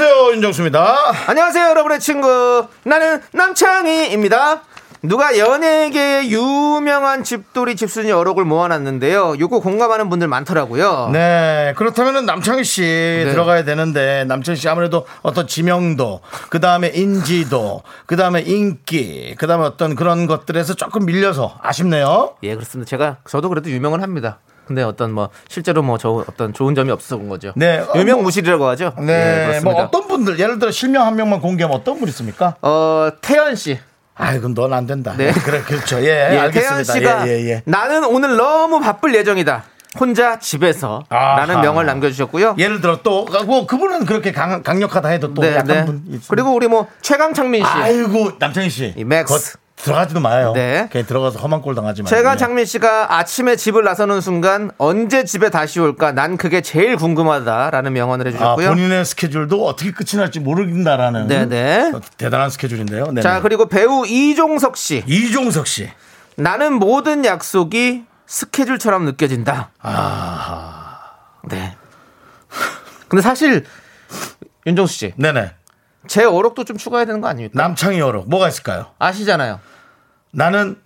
안녕하세요 윤정수입니다. 안녕하세요, 여러분의 친구. 나는 남창희입니다. 누가 연예계 유명한 집돌이 집순이 어록을 모아놨는데요. 요거 공감하는 분들 많더라고요. 네 그렇다면은 남창희 씨 들어가야 되는데 남창희 씨 아무래도 어떤 지명도 그 다음에 인지도 그 다음에 인기 그 다음에 어떤 그런 것들에서 조금 밀려서 아쉽네요. 예, 그렇습니다. 제가 저도 그래도 유명은 합니다. 근데 어떤 뭐 실제로 뭐 저 어떤 좋은 점이 없어서 그런 거죠. 네, 어, 유명 뭐- 무실이라고 하죠. 예, 네, 그렇습니다. 뭐 어떤 분들 예를 들어 실명 한 명만 공개하면 어떤 분 있습니까? 어, 태연 씨. 아이 그럼 넌 안 된다. 네. 그래 그렇죠. 예, 예, 태연 알겠습니다. 씨가 예, 예, 예. 나는 오늘 너무 바쁠 예정이다. 혼자 집에서. 라는 명을 남겨주셨고요. 예를 들어 또 뭐 그분은 그렇게 강, 강력하다 해도 또 네, 약간 네. 분 있습니다. 그리고 우리 뭐 최강창민 씨. 아이고 남창희 씨, 이 맥스. 들어가지도 마요. 네. 그냥 들어가서 험한 꼴 당하지 말고. 최강창민 씨가 아침에 집을 나서는 순간 언제 집에 다시 올까? 난 그게 제일 궁금하다라는 명언을 아, 해주셨고요. 본인의 스케줄도 어떻게 끝이 날지 모른다라는 네네. 어, 대단한 스케줄인데요. 네네. 자 그리고 배우 이종석 씨. 이종석 씨. 나는 모든 약속이 스케줄처럼 느껴진다. 아, 네. 근데 사실 윤정수 씨, 네네. 제 어록도 좀 추가해야 되는 거 아닙니까? 남창희 어록 뭐가 있을까요? 아시잖아요. 나는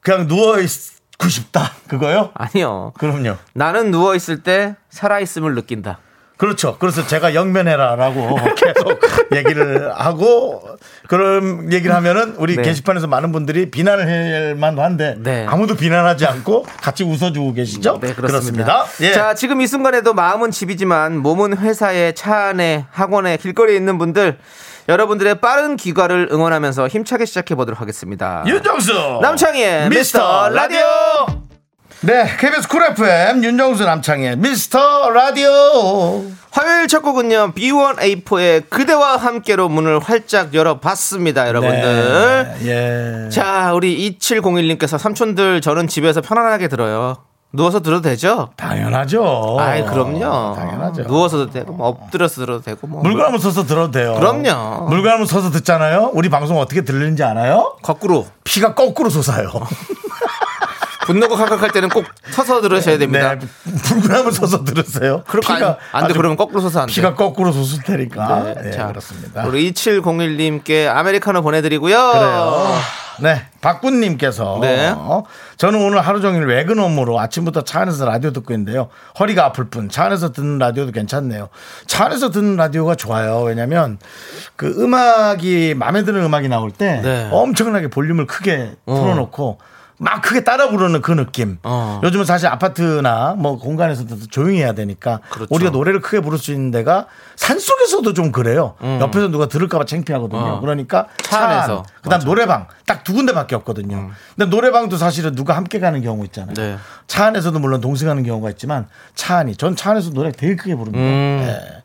그냥 누워 있고 싶다. 그거요? 아니요. 그럼요. 나는 누워 있을 때 살아 있음을 느낀다. 그렇죠. 그래서 제가 영면해라라고 계속 얘기를 하고 그런 얘기를 하면은 우리 네. 게시판에서 많은 분들이 비난을 할 만한데 네. 아무도 비난하지 않고 같이 웃어주고 계시죠? 네, 그렇습니다. 예. 자, 지금 이 순간에도 마음은 집이지만 몸은 회사에, 차 안에, 학원에, 길거리에 있는 분들, 여러분들의 빠른 귀가를 응원하면서 힘차게 시작해 보도록 하겠습니다. 윤정수 남창희의 미스터 라디오. 네, KBS 쿨 FM 윤정수 남창의 미스터 라디오. 화요일 첫 곡은요, B1A4의 그대와 함께로 문을 활짝 열어봤습니다, 여러분들. 네, 예. 자, 우리 2701님께서 삼촌들 저는 집에서 편안하게 들어요. 누워서 들어도 되죠? 당연하죠. 아이, 그럼요. 당연하죠. 누워서도 되고, 뭐 엎드려서 들어도 되고, 뭐. 물구나무 서서 들어도 돼요. 그럼요. 물구나무 서서 듣잖아요. 우리 방송 어떻게 들리는지 알아요? 거꾸로. 피가 거꾸로 솟아요. 분노가 칼칼할 때는 꼭 서서 들으셔야 됩니다. 네, 물구나무 서서 들으세요. 그렇게 안, 안 돼. 아주 그러면 거꾸로 서서 안 돼. 피가 거꾸로 솟을 테니까. 네, 네, 자, 그렇습니다. 우리 2701님께 아메리카노 보내드리고요. 그래요. 네, 박군님께서 네. 어, 저는 오늘 하루 종일 외근 업무로 아침부터 차 안에서 라디오 듣고 있는데요. 허리가 아플 뿐 차 안에서 듣는 라디오도 괜찮네요. 차 안에서 듣는 라디오가 좋아요. 왜냐하면 그 음악이 마음에 드는 음악이 나올 때 네. 엄청나게 볼륨을 크게 틀어놓고 막 크게 따라 부르는 그 느낌. 어. 요즘은 사실 아파트나 뭐 공간에서도 조용히 해야 되니까 그렇죠. 우리가 노래를 크게 부를 수 있는 데가 산 속에서도 좀 그래요. 옆에서 누가 들을까봐 창피하거든요. 음. 어. 그러니까 차차 안에서. 안, 그다음 노래방 딱 두 군데밖에 없거든요. 근데 노래방도 사실은 누가 함께 가는 경우 있잖아요. 네. 차 안에서도 물론 동생 하는 경우가 있지만 차 안이 전 차 안에서 노래 되게 크게 부릅니다. 음. 네.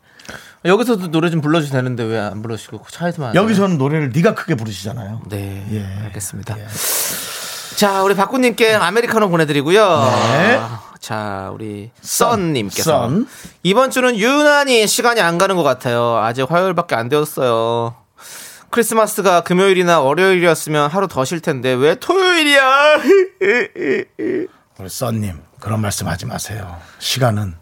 여기서도 노래 좀 불러주셔도 되는데 왜안 부르시고 차에서만? 여기서는 노래를 네가 크게 부르시잖아요. 네, 예. 알겠습니다. 자, 우리 박구님께 아메리카노 보내드리고요. 네. 자, 우리 썬님께서 썬. 이번 주는 유난히 시간이 안 가는 것 같아요. 아직 화요일밖에 안 되었어요. 크리스마스가 금요일이나 월요일이었으면 하루 더 쉴 텐데 왜 토요일이야? 우리 썬님 그런 말씀하지 마세요. 시간은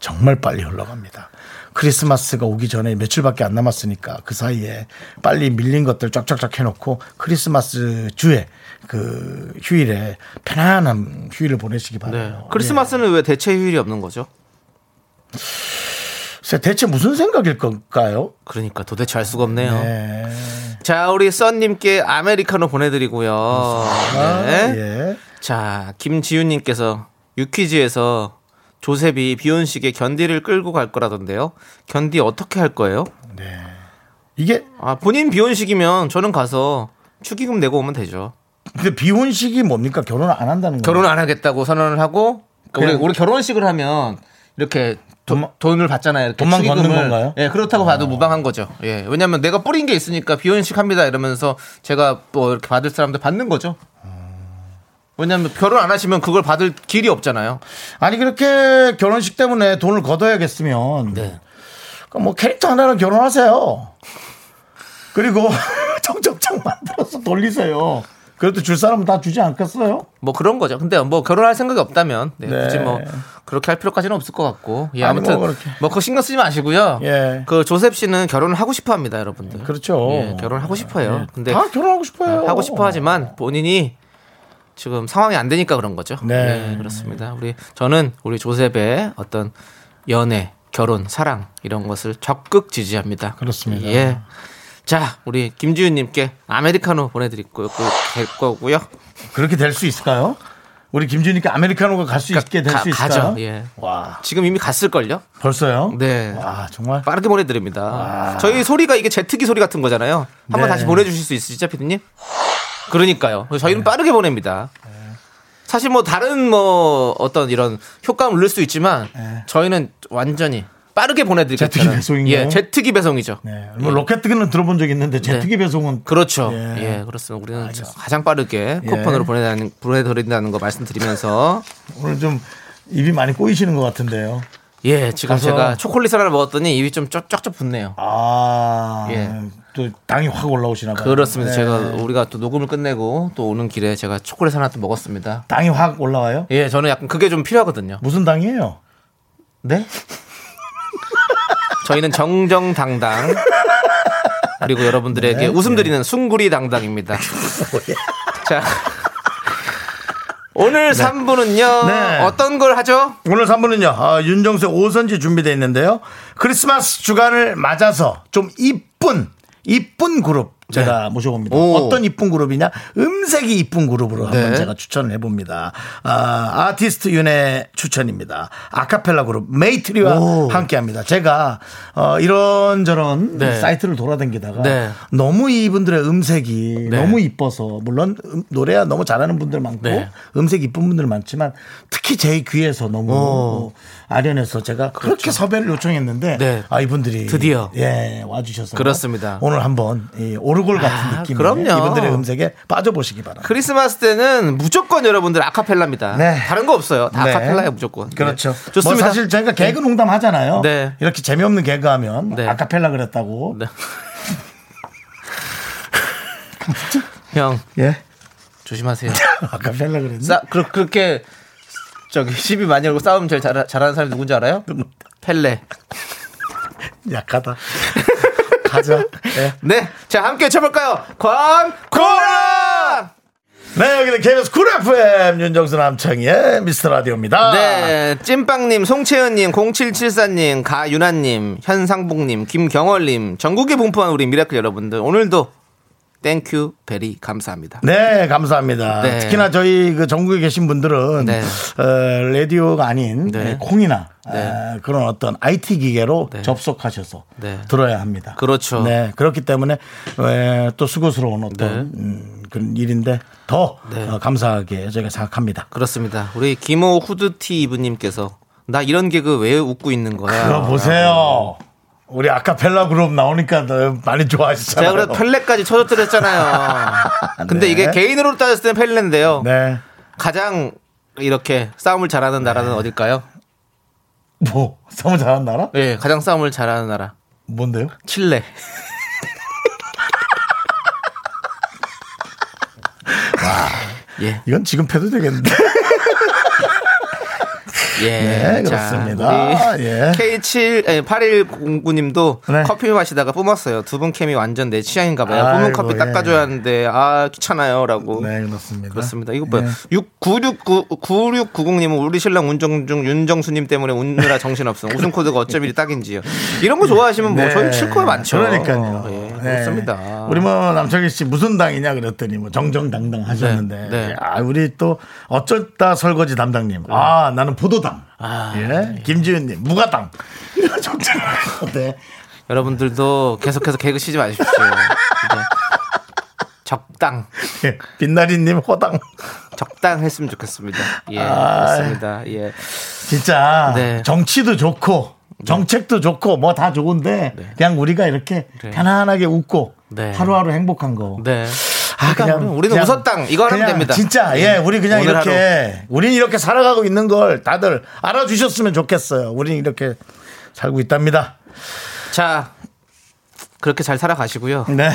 정말 빨리 흘러갑니다. 크리스마스가 오기 전에 며칠밖에 안 남았으니까 그 사이에 빨리 밀린 것들 쫙쫙쫙 해놓고 크리스마스 주에 그 휴일에 편안한 휴일을 보내시기 네. 바라요. 크리스마스는 왜 대체 휴일이 없는 거죠? 예. 대체 무슨 생각일 걸까요? 그러니까 도대체 알 수가 없네요. 네. 자, 우리 썬님께 아메리카노 보내드리고요. 네. 예. 자, 김지윤님께서 유퀴즈에서 조셉이 비혼식에 견디를 끌고 갈 거라던데요. 견디 어떻게 할 거예요? 이게 아, 본인 비혼식이면 저는 가서 축의금 내고 오면 되죠. 근데 비혼식이 뭡니까? 결혼 안 한다는 거예요. 결혼 안 하겠다고 선언을 하고 그러니까 우리, 우리 결혼식을 하면 이렇게 도- 돈만- 돈을 받잖아요. 돈만 걷는 축의금을. 건가요? 예, 그렇다고 봐도 무방한 거죠. 예, 왜냐하면 내가 뿌린 게 있으니까 비혼식 합니다 이러면서 제가 뭐 이렇게 받을 사람들 받는 거죠. 왜냐하면 결혼 안 하시면 그걸 받을 길이 없잖아요. 아니 그렇게 결혼식 때문에 돈을 걷어야겠으면 네. 그뭐 캐릭터 하나를 결혼하세요. 그리고 청첩장 만들어서 돌리세요. 그래도 줄 사람은 다 주지 않겠어요? 뭐 그런 거죠. 근데 뭐 결혼할 생각이 없다면 네, 네. 굳이 뭐 그렇게 할 필요까지는 없을 것 같고. 예, 아무튼 뭐 뭐. 그거 신경 쓰지 마시고요. 예. 그 조셉 씨는 결혼을 하고 싶어 합니다, 여러분들. 그렇죠. 예, 결혼하고 싶어요. 근데 다 결혼하고 싶어요. 하고 싶어 하지만 본인이 지금 상황이 안 되니까 그런 거죠. 네. 네, 그렇습니다. 우리 저는 우리 조셉의 어떤 연애, 결혼, 사랑 이런 것을 적극 지지합니다. 그렇습니다. 예. 자, 우리 김지윤님께 아메리카노 보내드릴 거- 거고요. 그렇게 될 수 있을까요? 우리 김준이께 아메리카노가 갈 수 있게 될 가- 수 있을까요? 가죠. 예. 와, 지금 이미 갔을걸요? 벌써요? 네. 와, 정말. 빠르게 보내드립니다. 저희 소리가 이게 제트기 소리 같은 거잖아요. 한번 네. 다시 보내주실 수 있으시죠, 피디님? 그러니까요. 저희는 빠르게 보냅니다. 사실 뭐 다른 뭐 어떤 이런 효과음을 넣을 수 있지만 네. 저희는 완전히 빠르게 보내드리겠다. 제트기 배송인가요? 예, 제트기 배송이죠. 네. 뭐 로켓기는 들어본 적 있는데 제트기 배송은 네. 그렇죠. 예. 예, 그렇습니다. 우리는 가장 빠르게 예. 쿠폰으로 보내드리는, 보내드린다는 거 말씀드리면서 오늘 좀 입이 많이 꼬이시는 것 같은데요. 예, 지금 가서- 제가 초콜릿 하나 먹었더니 입이 좀 쩍쩍 붙네요. 아, 예. 또 당이 확 올라오시나 봐요. 그렇습니다. 네. 제가 우리가 또 녹음을 끝내고 또 오는 길에 제가 초콜릿 하나 또 먹었습니다. 당이 확 올라와요? 예, 저는 약간 그게 좀 필요하거든요. 무슨 당이에요? 네? 저희는 정정당당 그리고 여러분들에게 네. 웃음 드리는 숭구리 당당입니다. 자. 오늘 3부는요. 네. 어떤 걸 하죠? 오늘 3부는요, 아, 윤정수의 오선지 준비되어 있는데요. 크리스마스 주간을 맞아서 좀 이쁜, 이쁜 그룹 제가 모셔봅니다. 네. 오. 어떤 이쁜 그룹이냐? 음색이 이쁜 그룹으로 네. 한번 제가 추천을 해봅니다. 아, 아티스트 윤의 추천입니다. 아카펠라 그룹 메이트리와 오. 함께 합니다. 제가, 어, 이런저런 네. 사이트를 돌아다니다가 네. 너무 이분들의 음색이 네. 너무 이뻐서 물론 음, 노래야 너무 잘하는 분들 많고 네. 음색 이쁜 분들 많지만 특히 제 귀에서 너무 오. 아련해서 제가 그렇게 섭외를 요청했는데 네. 아 이분들이 드디어. 예 와주셔서 그렇습니다. 오늘 한번 이 오르골 같은 아, 느낌 그럼요. 이분들의 음색에 빠져보시기 바랍니다. 크리스마스 때는 무조건 여러분들 아카펠라입니다. 네. 다른 거 없어요. 다 네. 아카펠라예요, 무조건. 그렇죠. 네. 좋습니다. 뭐 사실 저희가 개그 농담 하잖아요. 네. 이렇게 재미없는 개그하면 네. 아카펠라 그랬다고. 네. 형, 예. 조심하세요. 아카펠라 그랬나? 그렇게 저기 시비 많이 걸고 싸움 제일 잘, 잘하는 사람이 누군지 알아요? 펠레. 약하다. 가자. 예. 네, 자 함께 쳐볼까요? 광고라. 네, 여기는 KBS 쿨 FM 윤정수 남창희의 미스터 라디오입니다. 네, 찐빵님, 송채연님, 0774님, 가윤아님, 현상복님, 김경월님, 전국에 분포한 우리 miracle 여러분들 오늘도 Thank you very 감사합니다. 네, 감사합니다. 네. 특히나 저희 그 전국에 계신 분들은 네. 어, 라디오가 아닌 네. 네, 콩이나 네. 어, 그런 어떤 IT 기계로 네. 접속하셔서 네. 들어야 합니다. 그렇죠. 네, 그렇기 때문에 에, 또 수고스러운 어떤 네. 음, 그런 일인데 더 네. 어, 감사하게 저희가 생각합니다. 그렇습니다. 우리 김호 후드티 이브님께서 나 이런 개그 왜 웃고 있는 거야? 그거 보세요. 우리 아카펠라 그룹 나오니까 더 많이 제가 좋아하시잖아요. 그래 펠레까지 쳐줬드렸잖아요. 근데 네. 이게 개인으로 따졌을 때는 펠레인데요. 네. 가장 이렇게 싸움을 잘하는 나라는 어딜까요? 뭐 싸움 잘하는 나라? 예, 가장 싸움을 잘하는 나라. 뭔데요? 칠레. 예, 이건 지금 패도 되겠는데. 예. 네, 그렇습니다. 예. K7, 8109님도 네. 커피 마시다가 뿜었어요. 두 분 캠이 완전 내 취향인가 봐요. 뿜은 아이고, 커피 예. 닦아줘야 하는데, 아, 귀찮아요. 라고. 네, 그렇습니다. 그렇습니다. 이거 뭐야? 네. 9690님은 우리 신랑 운정중 윤정수님 때문에 웃느라 정신없어. 웃음 코드가 어쩜 이리 딱인지요. 이런 거 좋아하시면 뭐 네. 저희 칠 거에 많죠. 그러니까요. 예, 네. 그렇습니다. 우리 뭐 남창희 씨 무슨 당이냐 그랬더니 뭐 정정당당 하셨는데, 네, 네. 아 우리 또 어쩌다 설거지 담당님, 아 나는 포도당, 아, 예, 김지은님 무가당, 이런 정정 어때? 여러분들도 계속해서 개그 치지 마십시오. 적당. 예, 빛나리님 호당. 적당했으면 좋겠습니다. 예, 아, 그렇습니다. 예. 진짜 네. 정치도 좋고 정책도 좋고 뭐 다 좋은데 그냥 우리가 이렇게 네. 편안하게 웃고 네. 하루하루 행복한 거. 네. 아, 그러니까 우리는 웃었당. 이거 하면 그냥 됩니다. 진짜 예, 우리 그냥 이렇게 우린 이렇게 살아가고 있는 걸 다들 알아주셨으면 좋겠어요. 우린 이렇게 살고 있답니다. 자, 그렇게 잘 살아가시고요. 네.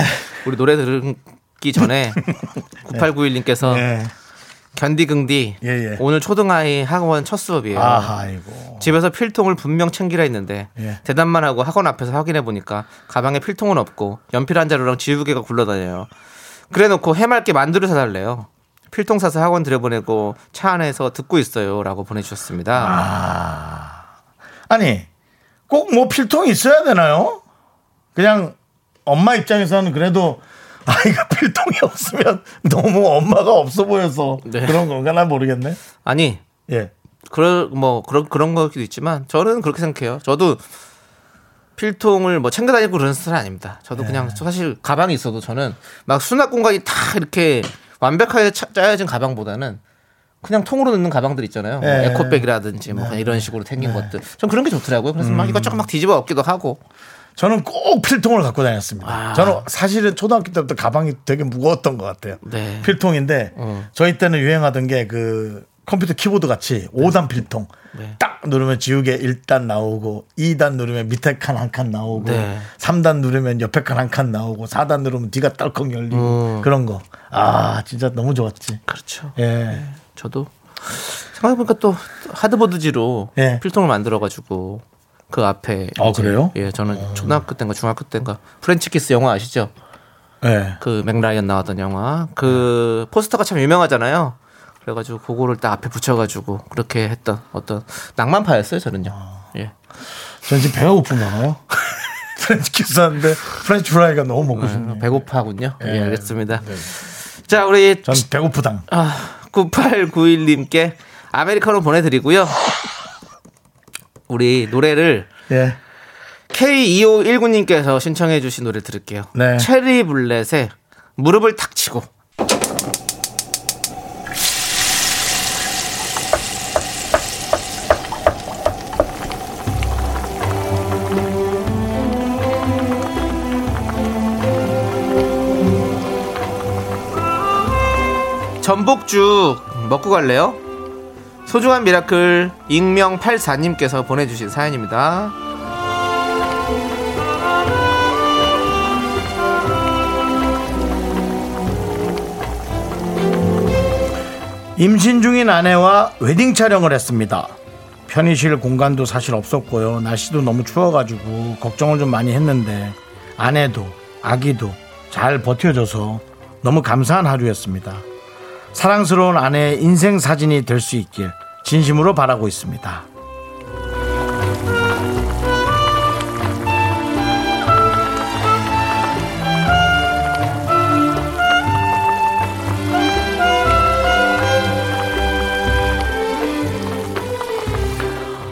우리 노래 들기 전에 9891님께서 예. 견디긍디 예, 예. 오늘 초등아이 학원 첫 수업이에요. 아, 아이고. 집에서 필통을 분명 챙기라 했는데 예. 대답만 하고 학원 앞에서 확인해 보니까 가방에 필통은 없고 연필 한 자루랑 지우개가 굴러다녀요. 그래놓고 해맑게 만두를 사달래요. 필통 사서 학원 들여보내고 차 안에서 듣고 있어요라고 보내주셨습니다. 아니, 꼭 뭐 필통이 있어야 되나요? 그냥 엄마 입장에서는 그래도 아이가 필통이 없으면 너무 엄마가 없어 보여서 네. 그런 건가 난 모르겠네. 아니 예. 그럴 뭐 그런 그런 것도 있지만 저는 그렇게 생각해요. 저도 필통을 뭐 챙겨 다니고 그런 스타일 아닙니다. 저도 그냥 네. 사실 가방이 있어도 저는 막 수납 공간이 다 이렇게 완벽하게 차- 짜여진 가방보다는 그냥 통으로 넣는 가방들 있잖아요. 뭐 네. 에코백이라든지 뭐 그냥 이런 식으로 생긴 것들. 전 그런 게 좋더라고요. 그래서 막 이것저것 막 뒤집어 엎기도 하고. 저는 꼭 필통을 갖고 다녔습니다. 아. 저는 사실은 초등학교 때부터 가방이 되게 무거웠던 것 같아요. 네. 필통인데 어. 저희 때는 유행하던 게 그 컴퓨터 키보드 같이 5단 필통. 네. 딱 누르면 지우개 1단 나오고 2단 누르면 밑에 칸 한 칸 나오고 네. 3단 누르면 옆에 칸 한 칸 나오고 4단 누르면 뒤가 딸컥 열리고 음. 그런 거. 아, 진짜 너무 좋았지. 그렇죠. 예. 저도 생각해보니까 또 하드보드지로 예. 필통을 만들어가지고 그 앞에. 어, 이제 그래요? 예, 저는 초등학교 때인가 중학교 때인가 프렌치 키스 영화 아시죠? 예. 그 맥라이언 나왔던 영화 그 포스터가 참 유명하잖아요. 그래가지고 그거를 딱 앞에 붙여가지고 그렇게 했던 어떤 낭만파였어요 저는요. 예. 전 지금 배가 고픈가봐요. 프렌치 키스 하는데 프렌치 프라이가 너무 먹고 싶네요. 배고파하군요. 예, 예. 알겠습니다. 자 우리 전 배고프당. 아, 9891님께 아메리카노 보내드리고요. 우리 노래를 예. K2519님께서 신청해 주신 노래 들을게요. 네. 체리 블렛의 무릎을 탁 치고. 전복죽 먹고 갈래요? 소중한 미라클 익명 84님께서 보내주신 사연입니다. 임신 중인 아내와 웨딩 촬영을 했습니다. 쉴 공간도 사실 없었고요. 날씨도 너무 추워가지고 걱정을 좀 많이 했는데 아내도 아기도 잘 버텨줘서 너무 감사한 하루였습니다. 사랑스러운 아내의 인생 사진이 될 수 있길 진심으로 바라고 있습니다.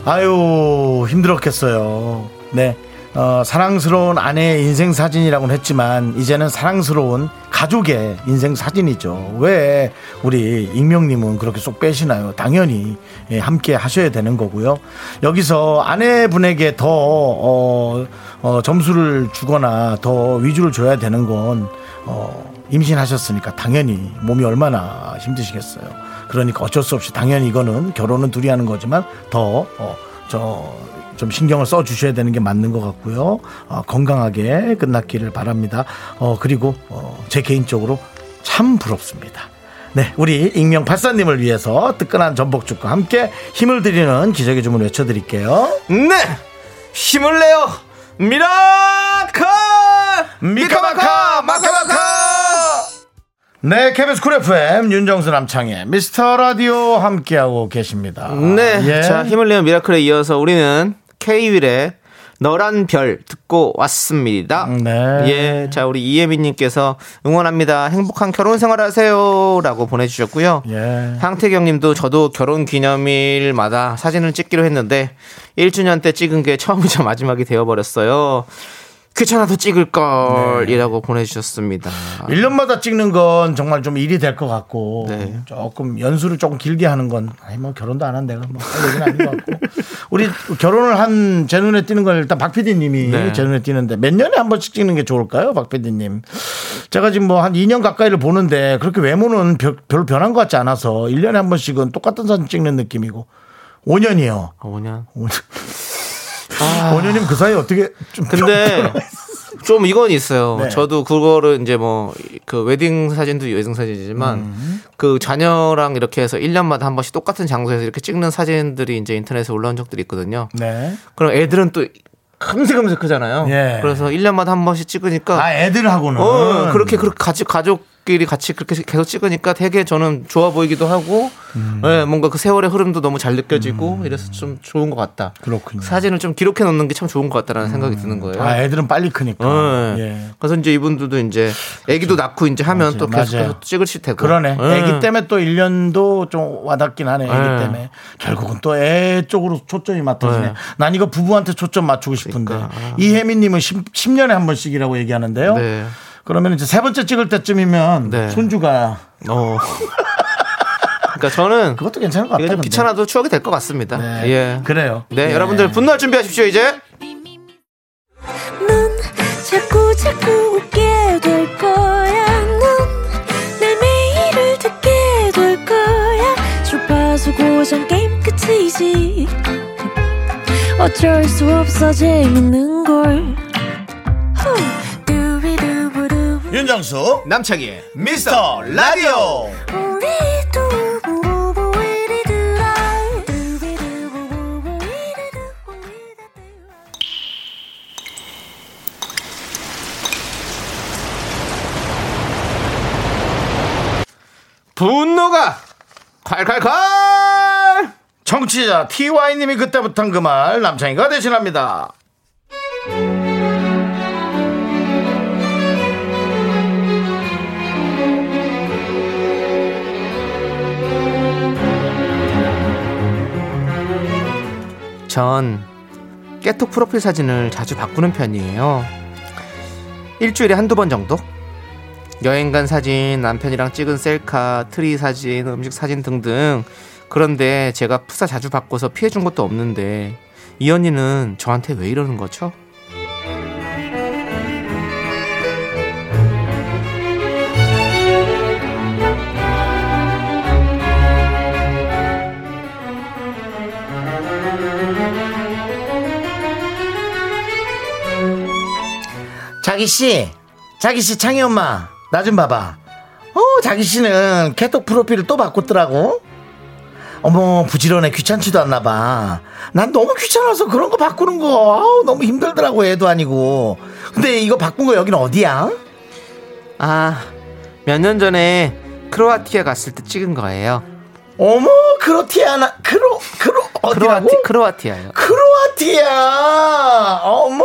아유 힘들었겠어요. 네. 어, 사랑스러운 아내의 인생 사진이라고는 했지만 이제는 사랑스러운 가족의 인생 사진이죠. 왜 우리 익명님은 그렇게 쏙 빼시나요? 당연히 예, 함께 하셔야 되는 거고요. 여기서 아내분에게 더 어, 어, 점수를 주거나 더 위주를 줘야 되는 건 어, 임신하셨으니까 당연히 몸이 얼마나 힘드시겠어요. 그러니까 어쩔 수 없이 당연히 이거는 결혼은 둘이 하는 거지만 더 어, 저, 좀 신경을 써 주셔야 되는 게 맞는 것 같고요. 어, 건강하게 끝났기를 바랍니다. 어, 그리고 어, 제 개인적으로 참 부럽습니다. 네, 우리 익명 발사님을 위해서 뜨끈한 전복죽과 함께 힘을 드리는 기적의 주문 외쳐드릴게요. 네! 힘을 내요! Miracle! 미카마카 마카마카 네 KBS 쿨 FM 윤정수 남창의 미스터 라디오 함께하고 계십니다 네. 예. 자, 힘을 내요 miracle에 이어서 우리는 K-윌의 너란 별 듣고 왔습니다. 네. 예. 자, 우리 이예민님께서 응원합니다. 행복한 결혼 생활 하세요. 라고 보내주셨고요. 예. 황태경 님도 저도 결혼 기념일마다 사진을 찍기로 했는데 1주년 때 찍은 게 처음이자 마지막이 되어버렸어요. 귀찮아도 찍을 걸이라고 보내주셨습니다. 1년마다 찍는 건 정말 좀 일이 될 것 같고 네. 조금 연수를 조금 길게 하는 건 아니 뭐 결혼도 안 한 내가 뭐할 얘기는 아닌 것 같고 우리 결혼을 한 제 눈에 띄는 건 일단 박 PD님이 네. 제 눈에 띄는데 몇 년에 한 번씩 찍는 게 좋을까요, 박 PD님? 제가 지금 뭐 한 2년 가까이를 보는데 그렇게 외모는 별, 별로 변한 것 같지 않아서 1년에 한 번씩은 똑같은 사진 찍는 느낌이고 5년이요. 5년. 5년. 5년이면 그 사이에 어떻게 좀 근데 좀 이건 있어요. 네. 저도 그거를 이제 뭐 그 웨딩 사진도 웨딩 사진이지만 음. 그 자녀랑 이렇게 해서 1년마다 한 번씩 똑같은 장소에서 이렇게 찍는 사진들이 이제 인터넷에 올라온 적들이 있거든요. 네. 그럼 애들은 또 금세금세 크잖아요. 예. 그래서 1년마다 한 번씩 찍으니까 아 애들하고는 어, 그렇게 그렇게 같이 가족 끼리 같이 그렇게 계속 찍으니까 되게 저는 좋아 보이기도 하고, 음. 예, 뭔가 그 세월의 흐름도 너무 잘 느껴지고 이래서 좀 좋은 것 같다. 그렇군요. 사진을 좀 기록해 놓는 게 참 좋은 것 같다라는 생각이 드는 거예요. 아 애들은 빨리 크니까. 예. 예. 그래서 이제 이분들도 이제 아기도 낳고 이제 하면 또 계속 맞아요. 계속 찍으실 테고. 그러네. 예. 애기 때문에 또 1년도 좀 와닿긴 하네. 애기 네. 때문에. 결국은 또 애 쪽으로 초점이 맞춰지네. 네. 난 이거 부부한테 초점 맞추고 싶은데. 그러니까. 아. 이혜민님은 10, 10년에 한 번씩이라고 얘기하는데요. 네. 그러면 이제 세 번째 찍을 때쯤이면 네. 손주가 어. 그러니까 저는 그것도 괜찮을 것 같아요. 좀 귀찮아도 추억이 될 것 같습니다. 네. 예. 그래요. 네, 예. 여러분들 분노할 준비하십시오 이제. 넌 자꾸 자꾸 웃게 될 거야. 넌내 매일을 듣게 될 거야. 주파수 고정 게임 끝이지. 어쩔 수 없어 재밌는 걸. 후. 윤정수 남창희의 미스터 라디오. 분노가 콸콸콸! 정치자 TY님이 그때부터 한 그 말 남창희가 대신합니다. 전 깨톡 프로필 사진을 자주 바꾸는 편이에요. 일주일에 한두 번 정도? 여행 간 사진, 남편이랑 찍은 셀카, 트리 사진, 음식 사진 등등. 그런데 제가 푸사 자주 바꿔서 피해준 것도 없는데 이 언니는 저한테 왜 이러는 거죠? 자기 씨, 자기 씨 창희 엄마, 나 좀 봐봐. 어, 자기 씨는 캐톡 프로필을 또 바꿨더라고. 어머, 부지런해 귀찮지도 않나 봐. 난 너무 귀찮아서 그런 거 바꾸는 거 아우, 너무 힘들더라고 애도 아니고. 근데 이거 바꾼 거 여기는 어디야? 아, 몇 년 전에 크로아티아 갔을 때 찍은 거예요. 어머, 크로티아나 크로 크로 어디라고? 크로아티, 크로아티아요. 크로아티아. 어머,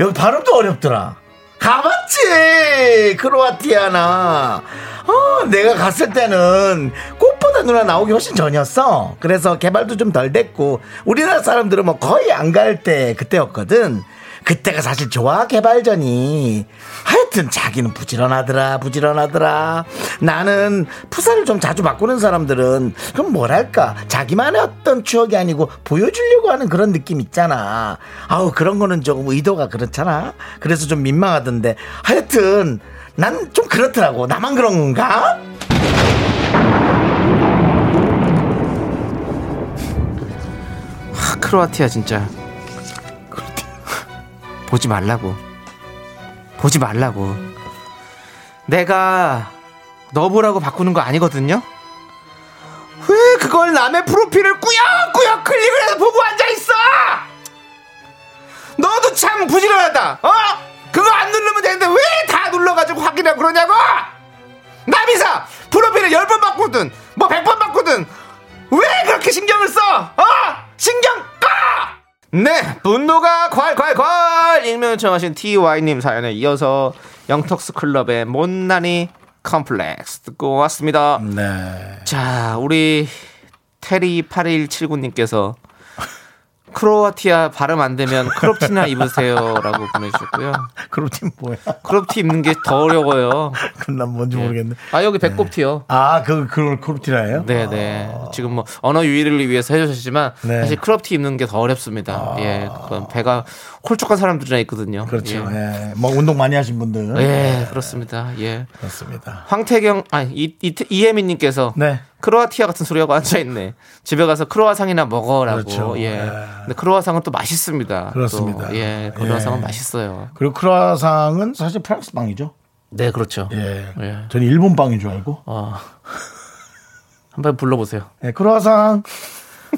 여기 발음도 어렵더라. 가봤지 크로아티아나. 어, 내가 갔을 때는 꽃보다 누나 나오기 훨씬 전이었어. 그래서 개발도 좀 덜 됐고 우리나라 사람들은 뭐 거의 안 갈 때 그때였거든. 그때가 사실 좋아 개발전이. 하여튼 자기는 부지런하더라 부지런하더라. 나는 푸사를 좀 자주 바꾸는 사람들은 그럼 뭐랄까? 자기만의 어떤 추억이 아니고 보여주려고 하는 그런 느낌 있잖아. 아우 그런 거는 조금 의도가 그렇잖아. 그래서 좀 민망하던데. 하여튼 난 좀 그렇더라고. 나만 그런 건가? 아, 크로아티아 진짜 보지 말라고 보지 말라고 내가 너 보라고 바꾸는 거 아니거든요 왜 그걸 남의 프로필을 꾸역꾸역 클릭을 해서 보고 앉아있어 너도 참 부지런하다 어? 그거 안 누르면 되는데 왜 다 눌러가지고 확인하고 그러냐고 남이사 프로필을 10번 바꾸든 뭐 100번 바꾸든 왜 그렇게 신경을 써? 어? 신경 꺼! 네, 분노가 콸콸콸! 익명 요청하신 TY님 사연에 이어서 영턱스 클럽의 못난이 컴플렉스 듣고 왔습니다. 네 자, 우리 테리 8179님께서 크로아티아 발음 안 되면 크롭티나 입으세요라고 보내주셨고요. 크롭팀 뭐야? 크롭티 입는 게 더 어려워요. 그건 난 뭔지 모르겠네. 아 여기 배꼽티요. 아, 그, 그걸 크롭티라예요? 네네. 지금 뭐 언어 유희를 위해서 해주셨지만 네. 사실 크롭티 입는 게 더 어렵습니다. 예, 그건 배가 홀쭉한 사람들이나 있거든요. 그렇죠. 예. 예. 뭐 운동 많이 하신 분들. 예, 그렇습니다. 예. 그렇습니다. 황태경, 아니, 이, 이, 이혜민님께서 네. 크로아티아 같은 소리하고 앉아있네. 집에 가서 크로아상이나 먹어라고. 그렇죠. 예. 예. 근데 크로아상은 또 맛있습니다. 그렇습니다. 또. 예, 크로아상은 예. 맛있어요. 그리고 크로아상은 사실 프랑스 빵이죠. 네, 그렇죠. 예. 예. 저는 일본 빵인 줄 알고. 어. 한번 불러보세요. 예, 크로아상.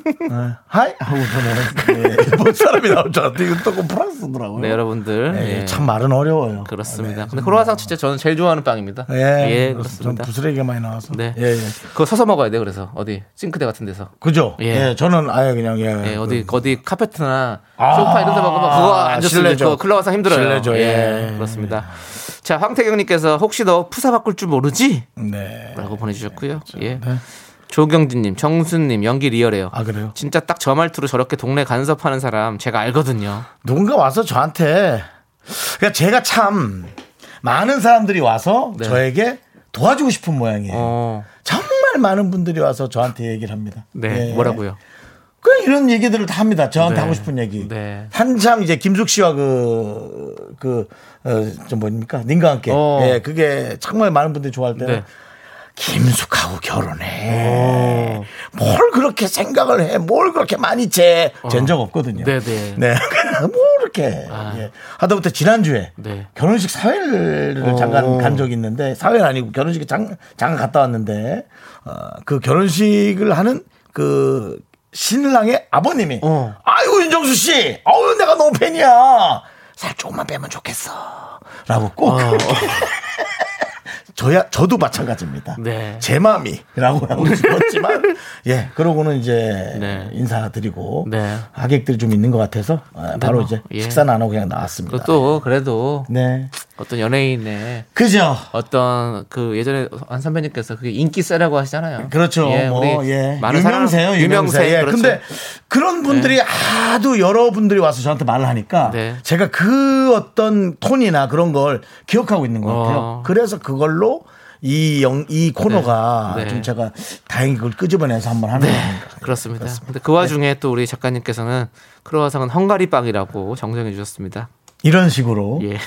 예, 하이 하고 저는 예, 일본 사람이 나올 줄 알았더니 이건 또 프랑스더라고요. 네, 여러분들. 예, 예. 참 말은 어려워요. 그렇습니다. 근데 크로아상 진짜 저는 제일 좋아하는 빵입니다. 예, 예, 좀 그렇습니다. 부스레기가 많이 나와서. 네. 예, 예. 그거 서서 먹어야 돼. 그래서 어디 싱크대 같은 데서. 그죠? 예. 예. 저는 아예 그냥 예. 예, 어디 어디 카페트나 아, 소파 이런 데 먹으면 그거 앉았을. 때 클로아상 힘들어요. 실내죠, 예. 그렇습니다. 자, 황태경님께서 혹시 너 푸사 바꿀 줄 모르지? 네. 라고 보내주셨고요. 예. 네. 조경진님, 정수님, 연기 리얼해요. 아 그래요? 진짜 딱 저 말투로 저렇게 동네 간섭하는 사람 제가 알거든요. 누군가 와서 저한테 그러니까 제가 참 많은 사람들이 와서 네. 저에게 도와주고 싶은 모양이에요. 어, 정말 많은 분들이 와서 저한테 얘기를 합니다. 네, 예. 뭐라고요? 그냥 이런 얘기들을 다 합니다. 저한테 네. 하고 싶은 얘기. 네. 한참 이제 김숙 씨와 그, 그, 어, 좀 뭡니까? 님과 함께. 어. 예, 그게 정말 많은 분들이 좋아할 때는 네. 김숙하고 결혼해. 어. 뭘 그렇게 생각을 해? 뭘 그렇게 많이 재? 잰적 없거든요. 네네. 네. 뭐 이렇게 아. 예. 하다못해 지난주에 네. 결혼식 사회를 어. 잠깐 간 적이 있는데 사회는 아니고 결혼식에 잠, 잠깐 갔다 왔는데 어, 그 결혼식을 하는 그 신랑의 아버님이 어. 아이고 윤정수 씨 아유 내가 너무 팬이야 살 조금만 빼면 좋겠어 라고 꼭 어. 저야 저도 마찬가지입니다. 네. 제 마음이라고 하고 싶었지만 예 그러고는 이제 네. 인사드리고 네. 하객들이 좀 있는 것 같아서 아, 바로 뭐, 이제 예. 식사는 안 하고 그냥 나왔습니다. 그것도 그래도 네 어떤 연예인의 그죠. 어떤 그 예전에 안 선배님께서 그게 인기 세라고 하시잖아요. 그렇죠. 예, 뭐, 예. 많은 유명세요, 유명세. 유명세. 예. 그렇죠. 근데 그런 분들이 하도 여러분들이 와서 저한테 말을 하니까 네. 제가 그 어떤 톤이나 그런 걸 기억하고 있는 것 같아요. 어. 그래서 그걸로 이, 영, 이 코너가 네. 네. 좀 제가 다행히 그걸 끄집어내서 한번 하는 겁니다. 그렇습니다. 근데 그 와중에 또 우리 작가님께서는 크로와상은 헝가리 빵이라고 정정해 주셨습니다. 이런 식으로. 예.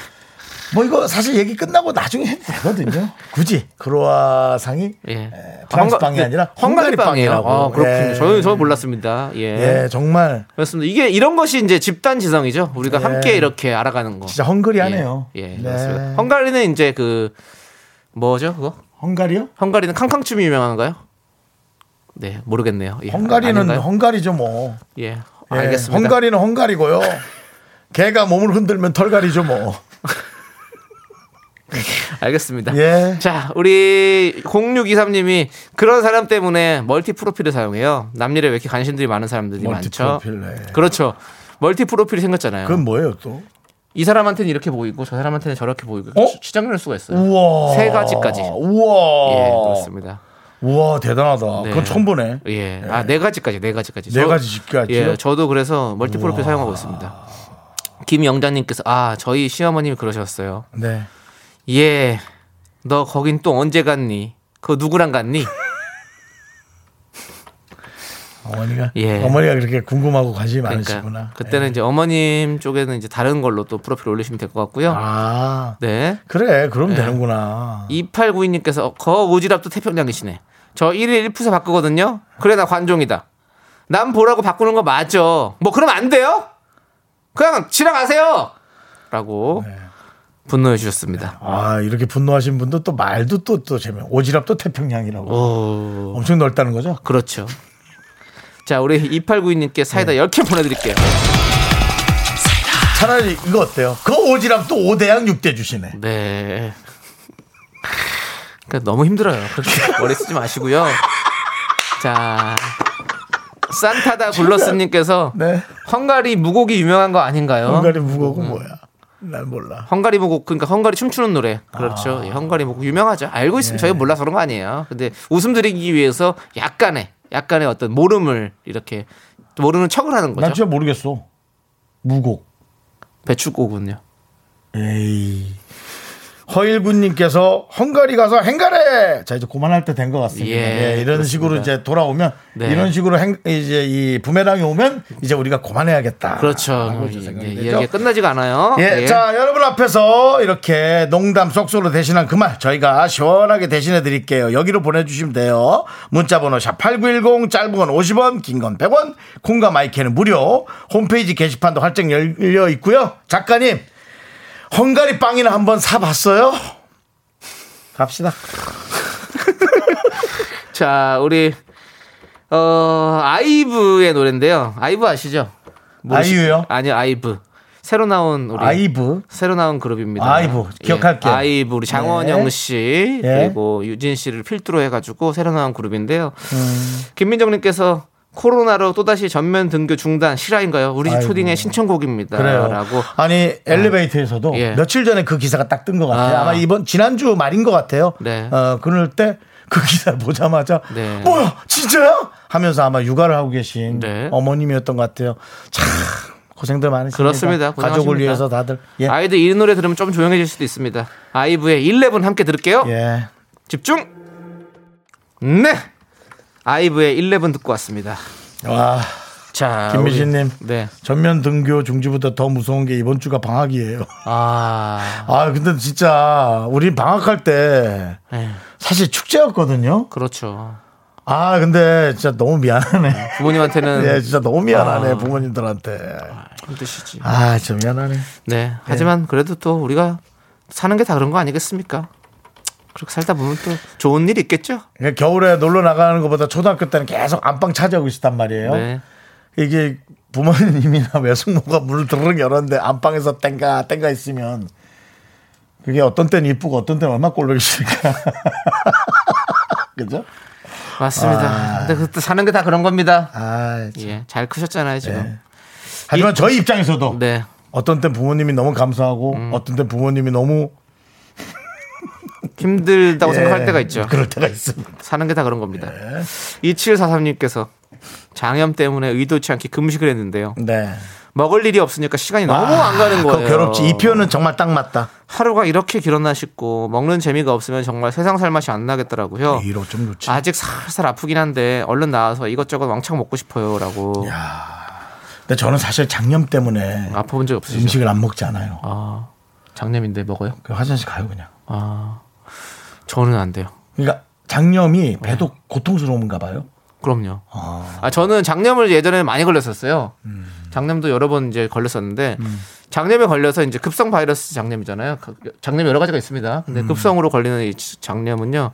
뭐 이거 사실 얘기 끝나고 나중에 해도 되거든요. 굳이 크로아상이 예. 프랑스 헝가- 빵이 네, 아니라 헝가리. 빵이라고. 아, 그렇군요. 예. 저는 저는 몰랐습니다. 예. 예, 정말 그렇습니다. 이게 이런 것이 이제 집단 지성이죠. 우리가 예. 함께 이렇게 알아가는 거. 진짜 헝그리하네요. 예, 예, 네. 그렇습니다. 헝가리는 이제 그 뭐죠, 그거? 헝가리요? 헝가리는 캉캉춤이 유명한가요? 네, 모르겠네요. 예, 헝가리는 아닌가요? 헝가리죠 뭐. 예, 예, 알겠습니다. 헝가리는 헝가리고요. 개가 몸을 흔들면 털가리죠 뭐. 알겠습니다. 예. 자, 우리 0623님이 그런 사람 때문에 멀티 프로필을 사용해요. 남일에 왜 이렇게 관심들이 많은 사람들이 멀티 많죠. 프로필, 네. 그렇죠. 멀티 프로필이 생겼잖아요. 그건 뭐예요 또? 이 사람한테는 이렇게 보이고 저 사람한테는 저렇게 보이고 어? 추정할 수가 있어요. 우와. 세 가지까지. 우와. 예, 그렇습니다. 우와 대단하다. 네. 그건 처음 보네. 예. 아, 네 가지까지, 네 가지까지. 네 저- 가지 집까지요? 예, 저도 그래서 멀티 프로필 사용하고 있습니다. 김영자님께서 아, 저희 시어머님이 그러셨어요. 네. 예, 너 거긴 또 언제 갔니? 그거 누구랑 갔니? 어머니가 예. 어머니가 그렇게 궁금하고 관심이 그러니까 많으시구나. 그때는 예. 이제 어머님 쪽에는 이제 다른 걸로 또 프로필 올리시면 될 것 같고요. 아 네. 그래 그럼 예. 되는구나. 2892님께서 거 오지랖도 태평양이시네. 저 1일 1푸사 바꾸거든요. 그래 나 관종이다. 남 보라고 바꾸는 거 맞죠. 뭐 그러면 안 돼요? 그냥 지나가세요. 라고 네. 분노해 주셨습니다. 아 이렇게 분노하신 분도 또 말도 또 또 재미. 오지랖도 태평양이라고. 오, 엄청 넓다는 거죠? 그렇죠. 자, 우리 2892님께 사이다 네. 10개 보내드릴게요. 차라리 이거 어때요? 그 오지랖 또 5대양 6대 주시네. 네. 그러니까 너무 힘들어요. 그렇게 머리 쓰지 마시고요. 자, 산타다 굴러스님께서 네. 헝가리 무곡이 유명한 거 아닌가요? 헝가리 무곡은 뭐야? 난 몰라. 헝가리 무곡 그러니까 헝가리 춤추는 노래 그렇죠. 예, 헝가리 무곡 유명하죠. 알고 있으면 저희 몰라서 그런 거 아니에요. 근데 웃음 드리기 위해서 약간의 약간의 어떤 모름을 이렇게 모르는 척을 하는 난 거죠. 진짜 모르겠어. 무곡. 배추국은요. 에이. 허일군님께서 헝가리 가서 행가래. 자 이제 그만할 때 된 것 같습니다. 예, 예, 이런 그렇습니다. 식으로 이제 돌아오면 네. 이런 식으로 행, 이제 이 부메랑이 오면 이제 우리가 그만해야겠다. 그렇죠. 예, 되죠. 이야기가 끝나지가 않아요. 예, 예. 자 여러분 앞에서 이렇게 농담 쏙쏙으로 대신한 그 말 저희가 시원하게 대신해 드릴게요. 여기로 보내주시면 돼요. 문자번호 샵 #8910 짧은 건 50원, 긴 건 100원, 콩과 my K는 무료. 홈페이지 게시판도 활짝 열려 있고요. 작가님 헝가리 빵이나 한번 사봤어요? 갑시다. 자, 우리 어 아이브의 노래인데요. 아이브 아시죠? 모르시- 아이유요? 아니요, 아이브. 새로 나온 우리 아이브. 새로 나온 그룹입니다. 아이브, 기억할게요. 예, 아이브 우리 장원영 네. 씨 예. 그리고 유진 씨를 필두로 해가지고 새로 나온 그룹인데요. 음. 김민정님께서 코로나로 또다시 전면 등교 중단 실화인가요? 우리 집 아이고. 초딩의 신청곡입니다. 그래요. 라고 아니 엘리베이터에서도 예. 며칠 전에 그 기사가 딱 뜬 것 같아요. 아. 아. 마 이번 지난주 말인 것 같아요. 네. 어 그럴 때 그 기사를 보자마자 네. 뭐야 진짜야? 하면서 아마 육아를 하고 계신 네. 어머님이었던 것 같아요. 참 고생들 많으십니다. 그렇습니다. 가족을 고생하십니다. 위해서 다들 예. 아이들 이 노래 들으면 좀 조용해질 수도 있습니다. 아이브의 11 함께 들을게요. 예. 집중. 네. 아이브의 11 듣고 왔습니다. 와 자, 김미진님. 네. 전면 등교 중지보다 더 무서운 게 이번 주가 방학이에요. 아, 아 근데 진짜 우리 방학할 때 네. 사실 축제였거든요. 그렇죠. 아 근데 진짜 너무 미안하네. 부모님한테는 예, 진짜 너무 미안하네 아. 부모님들한테. 힘드시지. 아, 진짜 미안하네. 네. 하지만 그래도 또 우리가 사는 게 다 그런 거 아니겠습니까? 그렇게 살다 보면 또 좋은 일이 있겠죠? 그러니까 겨울에 놀러 나가는 것보다 초등학교 때는 계속 안방 차지하고 있었단 말이에요. 네. 이게 부모님이나 외숙모가 문을 드르륵 열었는데 안방에서 땡가 땡가 있으면 그게 어떤 때는 이쁘고 어떤 때는 얼마나 꼴보기 싫을까. 그죠? 맞습니다. 근데 그때 사는 게 다 그런 겁니다. 아, 참. 예. 잘 크셨잖아요, 지금. 네. 하지만 저희 입장에서도 네. 어떤 때 부모님이 너무 감사하고 어떤 때 부모님이 너무 힘들다고 예, 생각할 때가 있죠. 그럴 때가 있습니다. 사는 게 다 그런 겁니다. 2743님께서 장염 때문에 의도치 않게 금식을 했는데요. 네. 먹을 일이 없으니까 시간이 너무 안 가는 그거 거예요. 괴롭지. 이 표현은 정말 딱 맞다. 하루가 이렇게 길었나 싶고 먹는 재미가 없으면 정말 세상 살 맛이 안 나겠더라고요. 이로 좀 좋지. 아직 살살 아프긴 한데 얼른 나와서 이것저것 왕창 먹고 싶어요라고 근데 저는 사실 장염 때문에 아파본 적 없으시죠? 음식을 안 먹지 않아요. 아 장염인데 먹어요? 그 화장실 가요 그냥. 아 저는 안 돼요. 그러니까 장염이 배도 고통스러운가 봐요. 그럼요. 아 저는 장염을 예전에 많이 걸렸었어요. 장염도 여러 번 이제 걸렸었는데 장염에 걸려서 이제 급성 바이러스 장염이잖아요. 그- 장염 여러 가지가 있습니다. 근데 급성으로 걸리는 이 장염은요.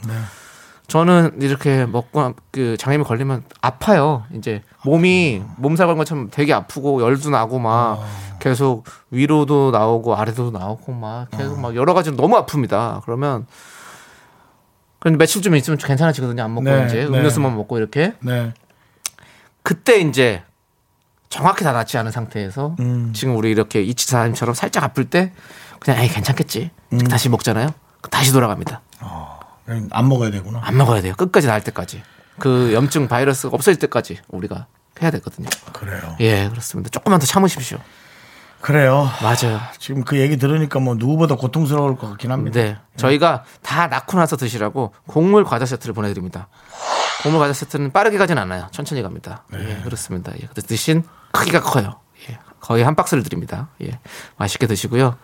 저는 이렇게 먹고 그 장염이 걸리면 아파요. 이제 몸이 몸살 건 것처럼 되게 아프고 열도 나고 막 계속 위로도 나오고 아래도 나오고 막 계속 막 여러 가지로 너무 아픕니다. 그러면 그런데 며칠 좀 있으면 괜찮아지거든요. 안 먹고 네, 이제 네. 음료수만 먹고 이렇게 네. 그때 이제 정확히 다 낫지 않은 상태에서 음. 지금 우리 이렇게 이치사님처럼 살짝 아플 때 그냥 에이 괜찮겠지 음. 다시 먹잖아요. 다시 돌아갑니다. 그냥 안 먹어야 되구나. 안 먹어야 돼요. 끝까지 나을 때까지 그 염증 바이러스가 없어질 때까지 우리가 해야 되거든요. 그래요. 예 그렇습니다. 조금만 더 참으십시오. 그래요. 맞아요. 지금 그 얘기 들으니까 뭐 누구보다 고통스러울 것 같긴 합니다. 네 저희가 다 낳고 나서 드시라고 곡물 과자 세트를 보내드립니다. 곡물 과자 세트는 빠르게 가진 않아요. 천천히 갑니다. 네. 예 그렇습니다. 예, 근데 대신 크기가 커요. 예, 거의 한 박스를 드립니다. 예, 맛있게 드시고요.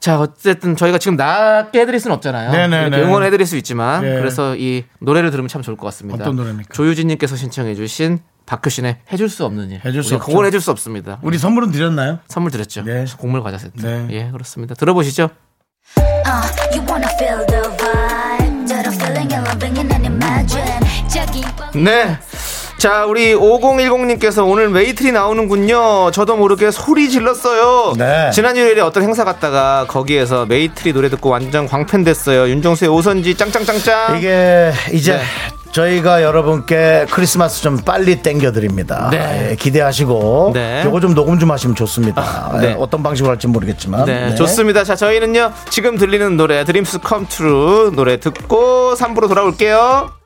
자, 어쨌든 저희가 지금 낫게 해드릴 수는 없잖아요. 네네네. 이렇게 응원해드릴 수 있지만 예. 그래서 이 노래를 들으면 참 좋을 것 같습니다. 어떤 노래입니까? 조유진님께서 신청해주신 박효신의 해줄 수 없는 일. 해줄 수 우리 없죠. 그건 해줄 수 없습니다. 우리 선물은 드렸나요? 선물 드렸죠. 네. 곡물 과자 세트. 네. 예, 그렇습니다. 들어보시죠. 어, 저기 네. 자, 우리 5010님께서 오늘 메이트리 나오는군요. 저도 모르게 소리 질렀어요. 네. 지난 일요일에 어떤 행사 갔다가 거기에서 메이트리 노래 듣고 완전 광팬 됐어요. 윤정수의 오선지 짱짱짱짱. 이게 이제 네. 저희가 여러분께 크리스마스 좀 빨리 땡겨드립니다. 네. 예, 기대하시고 네. 요거 좀 녹음 좀 하시면 좋습니다. 네. 예, 어떤 방식으로 할지 모르겠지만 네, 네. 좋습니다. 자, 저희는요, 지금 들리는 노래, Dreams Come True 노래 듣고 3부로 돌아올게요.